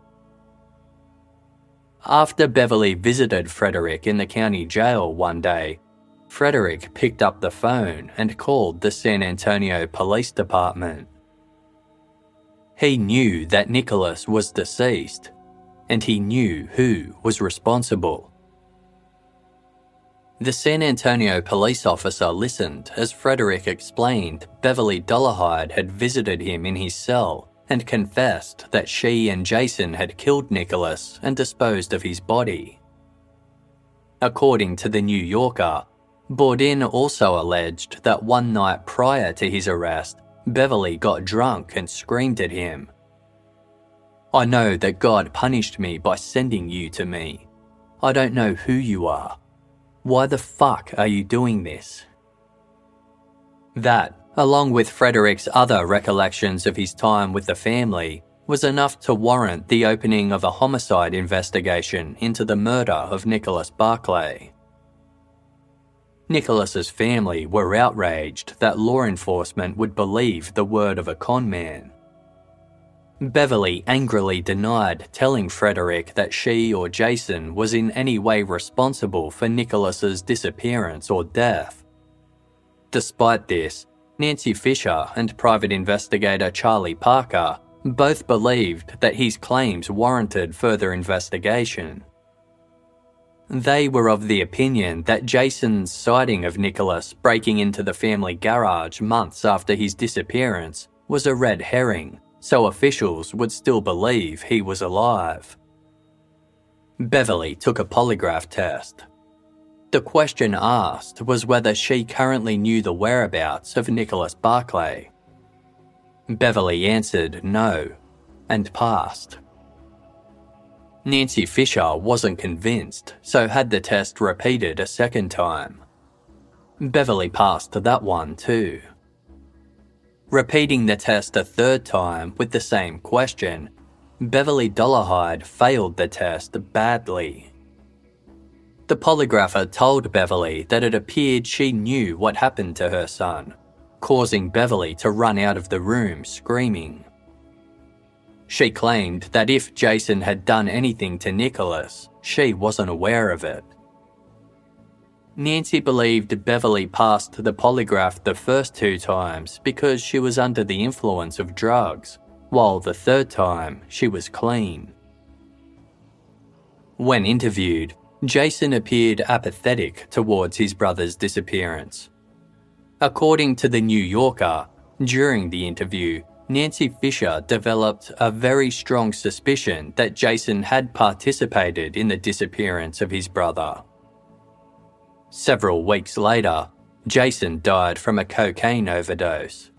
After Beverly visited Frederick in the county jail one day, Frederick picked up the phone and called the San Antonio Police Department. He knew that Nicholas was deceased, and he knew who was responsible. The San Antonio police officer listened as Frederick explained Beverly Dollarhide had visited him in his cell and confessed that she and Jason had killed Nicholas and disposed of his body. According to the New Yorker, Bourdin also alleged that one night prior to his arrest, Beverly got drunk and screamed at him. I know that God punished me by sending you to me. I don't know who you are. Why the fuck are you doing this? That, along with Frederick's other recollections of his time with the family, was enough to warrant the opening of a homicide investigation into the murder of Nicholas Barclay. Nicholas's family were outraged that law enforcement would believe the word of a con man. Beverly angrily denied telling Frederick that she or Jason was in any way responsible for Nicholas's disappearance or death. Despite this, Nancy Fisher and private investigator Charlie Parker both believed that his claims warranted further investigation. They were of the opinion that Jason's sighting of Nicholas breaking into the family garage months after his disappearance was a red herring so officials would still believe he was alive. Beverly took a polygraph test. The question asked was whether she currently knew the whereabouts of Nicholas Barclay. Beverly answered no and passed. Nancy Fisher wasn't convinced, so had the test repeated a second time. Beverly passed that one too. Repeating the test a third time with the same question, Beverly Dollarhide failed the test badly. The polygrapher told Beverly that it appeared she knew what happened to her son, causing Beverly to run out of the room screaming. She claimed that if Jason had done anything to Nicholas, she wasn't aware of it. Nancy believed Beverly passed the polygraph the first two times because she was under the influence of drugs, while the third time she was clean. When interviewed, Jason appeared apathetic towards his brother's disappearance. According to The New Yorker, during the interview, Nancy Fisher developed a very strong suspicion that Jason had participated in the disappearance of his brother. Several weeks later, Jason died from a cocaine overdose.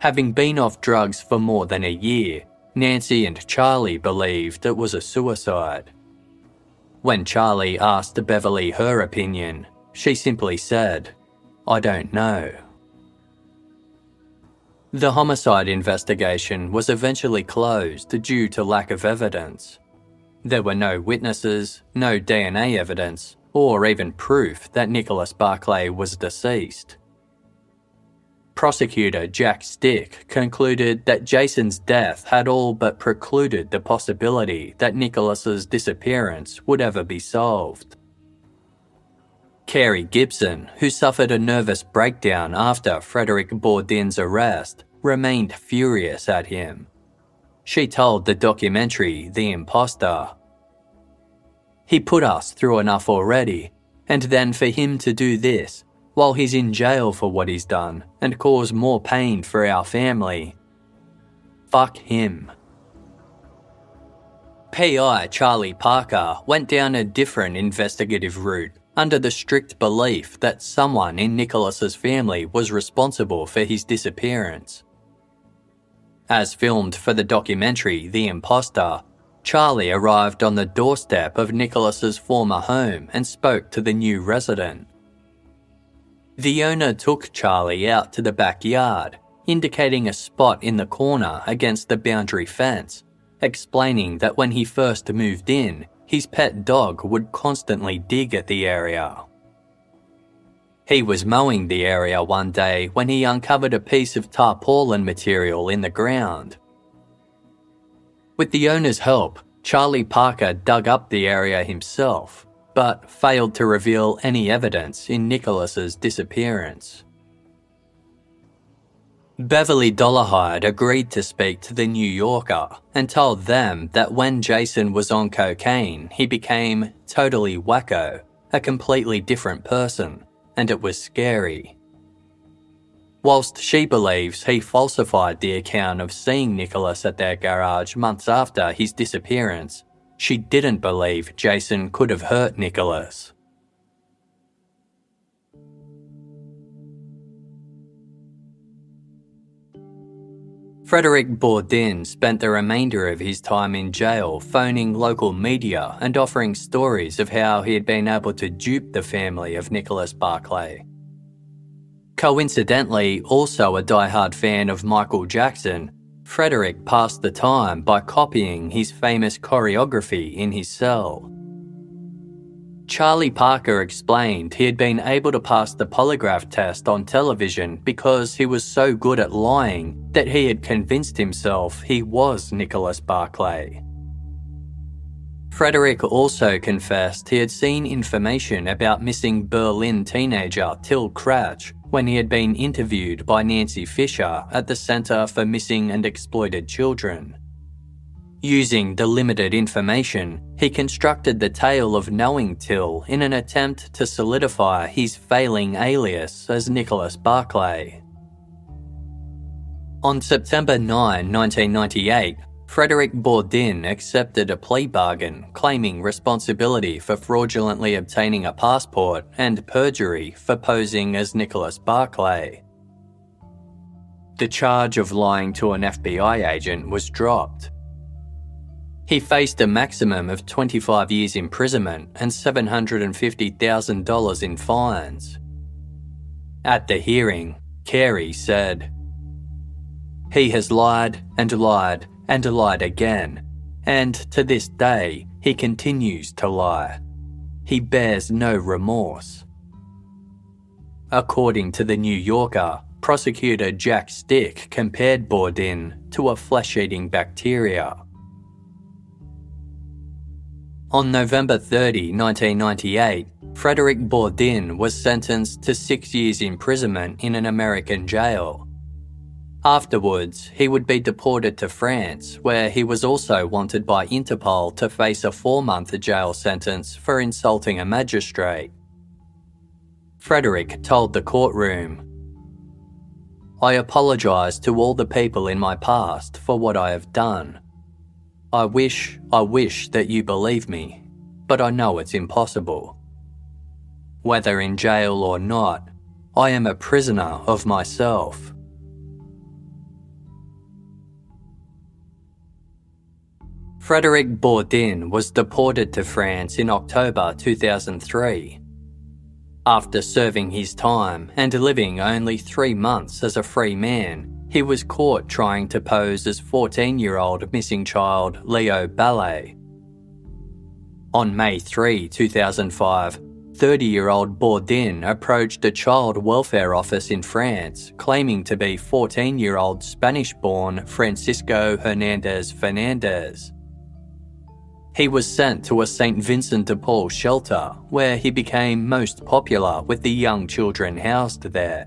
Having been off drugs for more than a year, Nancy and Charlie believed it was a suicide. When Charlie asked Beverly her opinion, she simply said, I don't know. The homicide investigation was eventually closed due to lack of evidence. There were no witnesses, no DNA evidence, or even proof that Nicholas Barclay was deceased. Prosecutor Jack Stick concluded that Jason's death had all but precluded the possibility that Nicholas's disappearance would ever be solved. Carey Gibson, who suffered a nervous breakdown after Frederick Bourdin's arrest, remained furious at him. She told the documentary The Imposter he put us through enough already, and then for him to do this, while he's in jail for what he's done, and cause more pain for our family. Fuck him. PI Charlie Parker went down a different investigative route under the strict belief that someone in Nicholas's family was responsible for his disappearance. As filmed for the documentary The Imposter, Charlie arrived on the doorstep of Nicholas's former home and spoke to the new resident. The owner took Charlie out to the backyard, indicating a spot in the corner against the boundary fence, explaining that when he first moved in, his pet dog would constantly dig at the area. He was mowing the area one day when he uncovered a piece of tarpaulin material in the ground. With the owner's help, Charlie Parker dug up the area himself, but failed to reveal any evidence in Nicholas's disappearance. Beverly Dollarhide agreed to speak to the New Yorker and told them that when Jason was on cocaine, he became totally wacko, a completely different person, and it was scary. Whilst she believes he falsified the account of seeing Nicholas at their garage months after his disappearance, she didn't believe Jason could have hurt Nicholas. Frederick Bourdin spent the remainder of his time in jail phoning local media and offering stories of how he had been able to dupe the family of Nicholas Barclay. Coincidentally, also a die-hard fan of Michael Jackson, Frederick passed the time by copying his famous choreography in his cell. Charlie Parker explained he had been able to pass the polygraph test on television because he was so good at lying that he had convinced himself he was Nicholas Barclay. Frederick also confessed he had seen information about missing Berlin teenager Till Kratch when he had been interviewed by Nancy Fisher at the Centre for Missing and Exploited Children. Using the limited information, he constructed the tale of knowing Till in an attempt to solidify his failing alias as Nicholas Barclay. On September 9, 1998, Frederick Bourdin accepted a plea bargain claiming responsibility for fraudulently obtaining a passport and perjury for posing as Nicholas Barclay. The charge of lying to an FBI agent was dropped, he faced a maximum of 25 years imprisonment and $750,000 in fines. At the hearing, Carey said, He has lied and lied and lied again, and to this day he continues to lie. He bears no remorse. According to the New Yorker, prosecutor Jack Stick compared Bourdin to a flesh eating bacteria on November 30, 1998, Frederick Bourdin was sentenced to six years imprisonment in an American jail. Afterwards, he would be deported to France, where he was also wanted by Interpol to face a four month jail sentence for insulting a magistrate. Frederick told the courtroom, I apologise to all the people in my past for what I have done. I wish, I wish that you believe me, but I know it's impossible. Whether in jail or not, I am a prisoner of myself. Frederick Bourdin was deported to France in October 2003. After serving his time and living only three months as a free man, he was caught trying to pose as 14 year old missing child Léo Balley. On May 3, 2005, 30 year old Bourdin approached a child welfare office in France claiming to be 14 year old Spanish born Francisco Hernandez Fernandez. He was sent to a St. Vincent de Paul shelter where he became most popular with the young children housed there.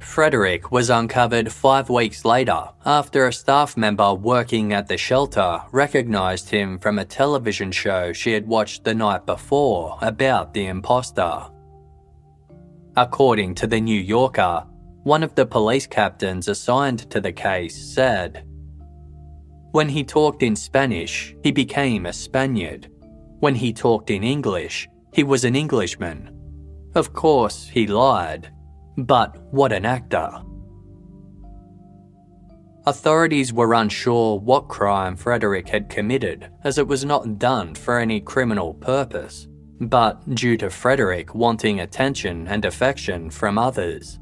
Frederick was uncovered five weeks later after a staff member working at the shelter recognised him from a television show she had watched the night before about the imposter. According to the New Yorker, one of the police captains assigned to the case said, When he talked in Spanish, he became a Spaniard. When he talked in English, he was an Englishman. Of course, he lied but what an actor. Authorities were unsure what crime Frederick had committed, as it was not done for any criminal purpose, but due to Frederick wanting attention and affection from others.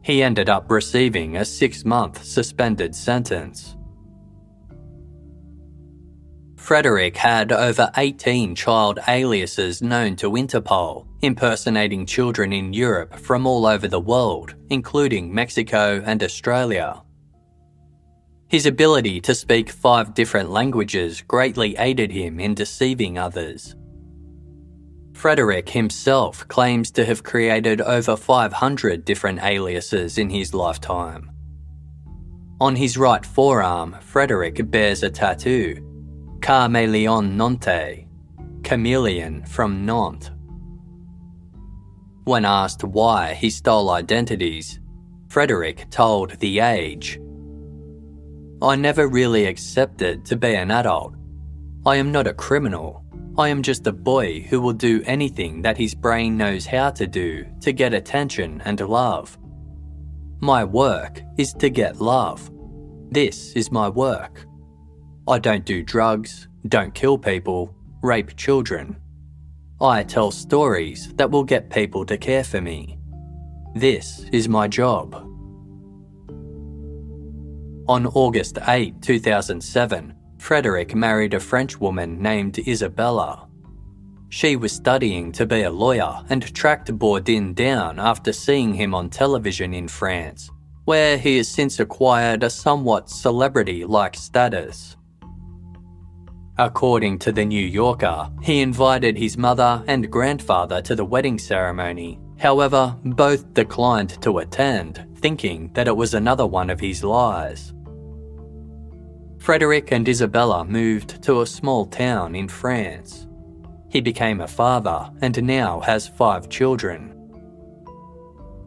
He ended up receiving a six month suspended sentence. Frederick had over 18 child aliases known to Interpol, impersonating children in Europe from all over the world, including Mexico and Australia. His ability to speak five different languages greatly aided him in deceiving others. Frederick himself claims to have created over 500 different aliases in his lifetime. On his right forearm, Frederick bears a tattoo, Caméléon Nantais, chameleon from Nantes. When asked why he stole identities, Frederick told The Age I never really accepted to be an adult. I am not a criminal. I am just a boy who will do anything that his brain knows how to do to get attention and love. My work is to get love. This is my work. I don't do drugs, don't kill people, rape children. I tell stories that will get people to care for me. This is my job. On August 8, 2007, Frederick married a French woman named Isabella. She was studying to be a lawyer and tracked Bourdin down after seeing him on television in France, where he has since acquired a somewhat celebrity like status. According to The New Yorker, he invited his mother and grandfather to the wedding ceremony. However, both declined to attend, thinking that it was another one of his lies. Frederick and Isabella moved to a small town in France. He became a father and now has five children.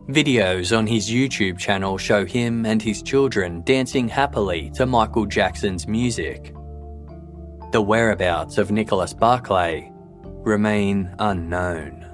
Videos on his YouTube channel show him and his children dancing happily to Michael Jackson's music. The whereabouts of Nicholas Barclay remain unknown.